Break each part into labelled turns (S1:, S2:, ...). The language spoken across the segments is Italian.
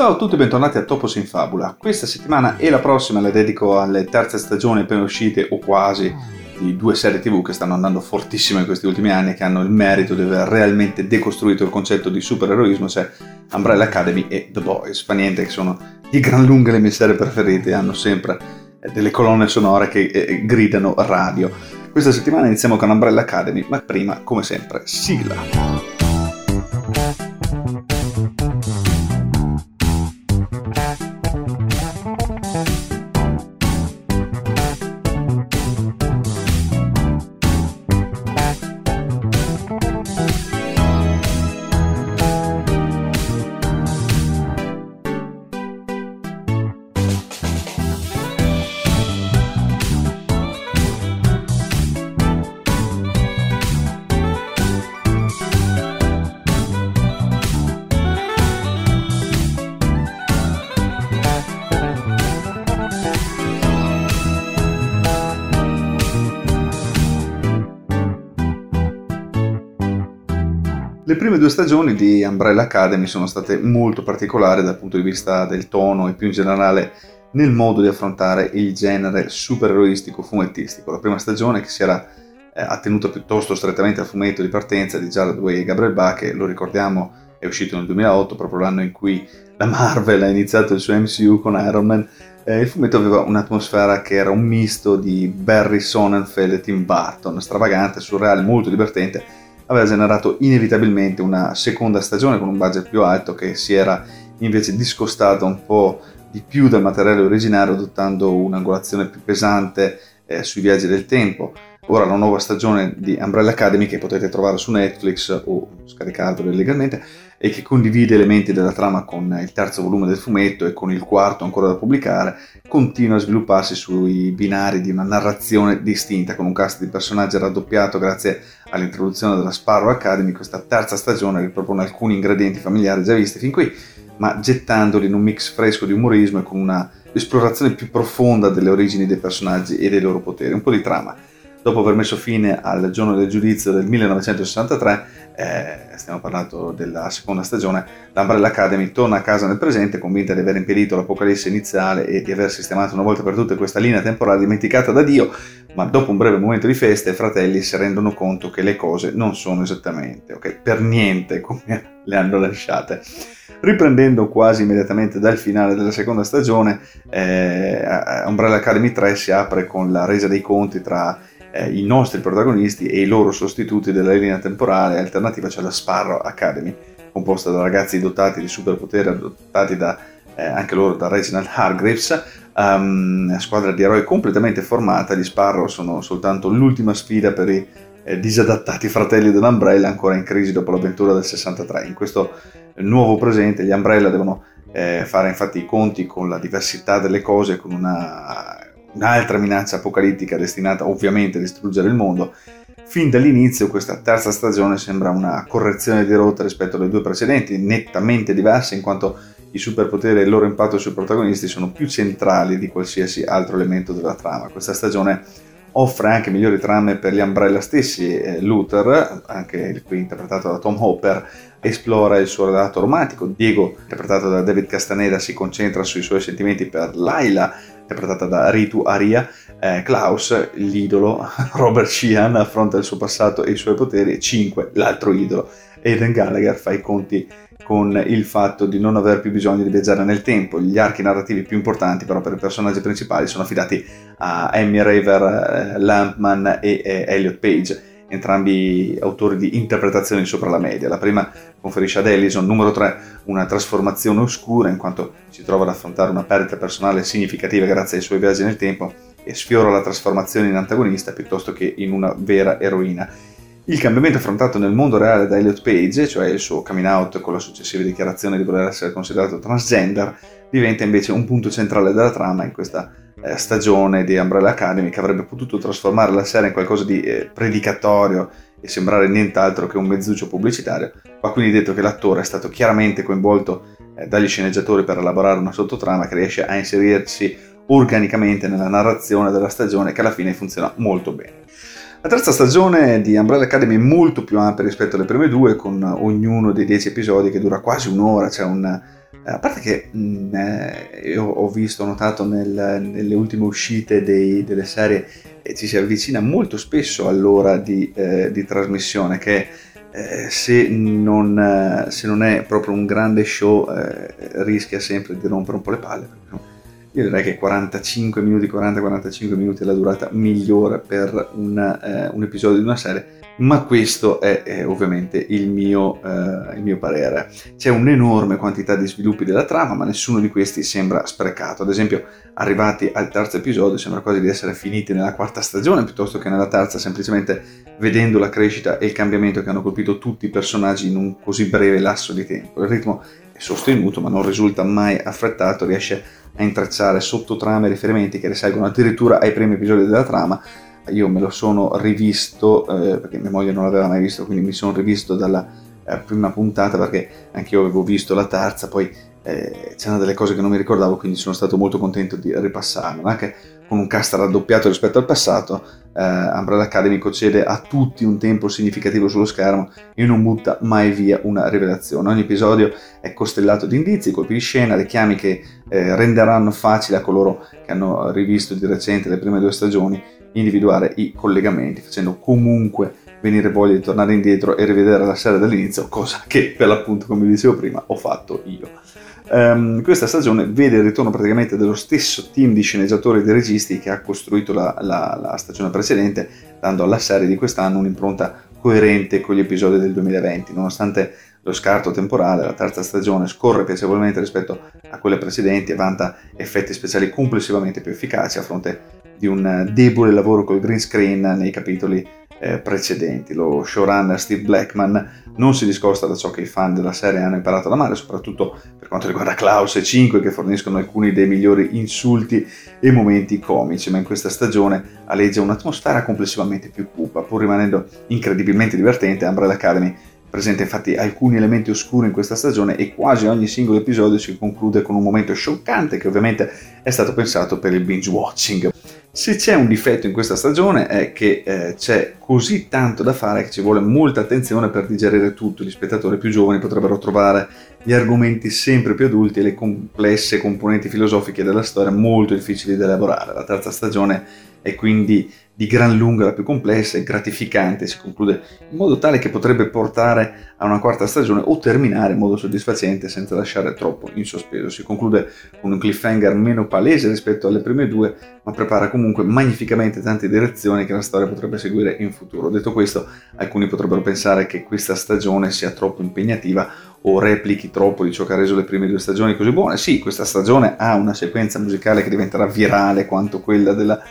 S1: Ciao a tutti e bentornati a Topos in Fabula. Questa settimana e la prossima la dedico alle terze stagioni appena uscite o quasi di due serie tv che stanno andando fortissimo in questi ultimi anni che hanno il merito di aver realmente decostruito il concetto di supereroismo, cioè Umbrella Academy e The Boys. Fa niente che sono di gran lunga le mie serie preferite, hanno sempre eh, delle colonne sonore che eh, gridano radio. Questa settimana iniziamo con Umbrella Academy, ma prima, come sempre, sigla. Le prime due stagioni di Umbrella Academy sono state molto particolari dal punto di vista del tono e più in generale nel modo di affrontare il genere supereroistico fumettistico. La prima stagione che si era eh, attenuta piuttosto strettamente al fumetto di partenza di Jared Way e Gabriel Bach, che lo ricordiamo è uscito nel 2008, proprio l'anno in cui la Marvel ha iniziato il suo MCU con Iron Man. Eh, il fumetto aveva un'atmosfera che era un misto di Barry Sonnenfeld e Tim Burton, stravagante, surreale, molto divertente aveva generato inevitabilmente una seconda stagione con un budget più alto che si era invece discostato un po' di più dal materiale originario adottando un'angolazione più pesante eh, sui viaggi del tempo. Ora la nuova stagione di Umbrella Academy che potete trovare su Netflix o scaricarvelo illegalmente e che condivide elementi della trama con il terzo volume del fumetto e con il quarto ancora da pubblicare, continua a svilupparsi sui binari di una narrazione distinta, con un cast di personaggi raddoppiato grazie all'introduzione della Sparrow Academy. Questa terza stagione ripropone alcuni ingredienti familiari già visti fin qui, ma gettandoli in un mix fresco di umorismo e con una esplorazione più profonda delle origini dei personaggi e dei loro poteri, un po' di trama dopo aver messo fine al giorno del giudizio del 1963, eh, stiamo parlando della seconda stagione, l'Umbrella Academy torna a casa nel presente convinta di aver impedito l'apocalisse iniziale e di aver sistemato una volta per tutte questa linea temporale dimenticata da Dio, ma dopo un breve momento di festa i fratelli si rendono conto che le cose non sono esattamente, ok, per niente come le hanno lasciate. Riprendendo quasi immediatamente dal finale della seconda stagione, eh, Umbrella Academy 3 si apre con la resa dei conti tra eh, i nostri protagonisti e i loro sostituti della linea temporale alternativa, cioè la Sparrow Academy, composta da ragazzi dotati di superpoteri adottati da, eh, anche loro da Reginald Hargreaves, um, squadra di eroi completamente formata, gli Sparrow sono soltanto l'ultima sfida per i eh, disadattati fratelli dell'Umbrella ancora in crisi dopo l'avventura del 63. In questo nuovo presente gli Umbrella devono eh, fare infatti i conti con la diversità delle cose, con una un'altra minaccia apocalittica destinata ovviamente a distruggere il mondo, fin dall'inizio questa terza stagione sembra una correzione di rotta rispetto alle due precedenti, nettamente diverse in quanto i superpoteri e il loro impatto sui protagonisti sono più centrali di qualsiasi altro elemento della trama. Questa stagione offre anche migliori trame per gli Umbrella stessi. Eh, Luther, anche qui interpretato da Tom Hopper, esplora il suo relato romantico. Diego, interpretato da David Castaneda, si concentra sui suoi sentimenti per Laila, interpretata da Ritu Aria. Eh, Klaus, l'idolo, Robert Sheehan, affronta il suo passato e i suoi poteri. E 5, l'altro idolo, Aiden Gallagher, fa i conti con il fatto di non aver più bisogno di viaggiare nel tempo. Gli archi narrativi più importanti però per i personaggi principali sono affidati a Amy Raver, eh, Lampman e eh, Elliot Page, entrambi autori di interpretazioni sopra la media. La prima conferisce ad Ellison, numero 3, una trasformazione oscura in quanto si trova ad affrontare una perdita personale significativa grazie ai suoi viaggi nel tempo e sfiora la trasformazione in antagonista piuttosto che in una vera eroina il cambiamento affrontato nel mondo reale da Elliot Page, cioè il suo coming out con la successiva dichiarazione di voler essere considerato transgender, diventa invece un punto centrale della trama in questa stagione di Umbrella Academy che avrebbe potuto trasformare la serie in qualcosa di eh, predicatorio e sembrare nient'altro che un mezzuccio pubblicitario. Va quindi detto che l'attore è stato chiaramente coinvolto eh, dagli sceneggiatori per elaborare una sottotrama che riesce a inserirsi organicamente nella narrazione della stagione che alla fine funziona molto bene. La terza stagione di Umbrella Academy è molto più ampia rispetto alle prime due, con ognuno dei dieci episodi che dura quasi un'ora, c'è un a parte che mh, eh, ho visto, ho notato nel, nelle ultime uscite dei, delle serie eh, ci si avvicina molto spesso all'ora di, eh, di trasmissione che eh, se, non, eh, se, non, è proprio un grande show eh, rischia sempre di rompere un po' le palle. Io direi che 45 minuti, 40-45 minuti è la durata migliore per un, un episodio di una serie ma questo è, è ovviamente il mio, eh, il mio, parere. C'è un'enorme quantità di sviluppi della trama, ma nessuno di questi sembra sprecato. Ad esempio, arrivati al terzo episodio, sembra quasi di essere finiti nella quarta stagione piuttosto che nella terza, semplicemente vedendo la crescita e il cambiamento che hanno colpito tutti i personaggi in un così breve lasso di tempo. Il ritmo è sostenuto, ma non risulta mai affrettato, riesce a intrecciare sottotrame e riferimenti che risalgono addirittura ai primi episodi della trama io me lo sono rivisto, eh, perché mia moglie non l'aveva mai visto, quindi mi sono rivisto dalla eh, prima puntata perché anche io avevo visto la terza, poi eh, c'erano delle cose che non mi ricordavo, quindi sono stato molto contento di ripassarlo. Anche con un cast raddoppiato rispetto al passato, eh, Umbrella Academy concede a tutti un tempo significativo sullo schermo e non butta mai via una rivelazione. Ogni episodio è costellato di indizi, colpi di scena, richiami che eh, renderanno facile a coloro che hanno rivisto di recente le prime due stagioni individuare i collegamenti, facendo comunque venire voglia di tornare indietro e rivedere la serie dall'inizio, cosa che per l'appunto, come vi dicevo prima, ho fatto io. Um, questa stagione vede il ritorno praticamente dello stesso team di sceneggiatori e di registi che ha costruito la, la, la stagione precedente, dando alla serie di quest'anno un'impronta coerente con gli episodi del 2020, nonostante lo scarto temporale, la terza stagione scorre piacevolmente rispetto a quelle precedenti e vanta effetti speciali complessivamente più efficaci a fronte di un debole lavoro col green screen nei capitoli eh, precedenti. Lo showrunner Steve Blackman non si discosta da ciò che i fan della serie hanno imparato ad amare, soprattutto per quanto riguarda Klaus e 5 che forniscono alcuni dei migliori insulti e momenti comici, ma in questa stagione aleggia un'atmosfera complessivamente più cupa, pur rimanendo incredibilmente divertente. Umbrella Academy presenta infatti alcuni elementi oscuri in questa stagione e quasi ogni singolo episodio si conclude con un momento scioccante che ovviamente è stato pensato per il binge watching. Se c'è un difetto in questa stagione è che eh, c'è così tanto da fare che ci vuole molta attenzione per digerire tutto. Gli spettatori più giovani potrebbero trovare gli argomenti sempre più adulti e le complesse componenti filosofiche della storia molto difficili da elaborare. La terza stagione è quindi di gran lunga la più complessa e gratificante, si conclude in modo tale che potrebbe portare a una quarta stagione o terminare in modo soddisfacente senza lasciare troppo in sospeso. Si conclude con un cliffhanger meno palese rispetto alle prime due, ma prepara comunque magnificamente tante direzioni che la storia potrebbe seguire in futuro. Detto questo, alcuni potrebbero pensare che questa stagione sia troppo impegnativa o replichi troppo di ciò che ha reso le prime due stagioni così buone. Sì, questa stagione ha una sequenza musicale che diventerà virale quanto quella della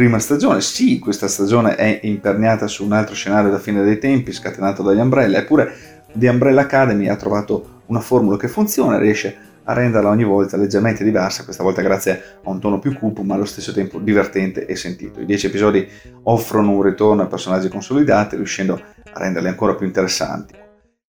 S1: prima stagione. Sì, questa stagione è imperniata su un altro scenario da fine dei tempi, scatenato dagli Umbrella, eppure The Umbrella Academy ha trovato una formula che funziona, riesce a renderla ogni volta leggermente diversa, questa volta grazie a un tono più cupo ma allo stesso tempo divertente e sentito. I dieci episodi offrono un ritorno a personaggi consolidati, riuscendo a renderli ancora più interessanti.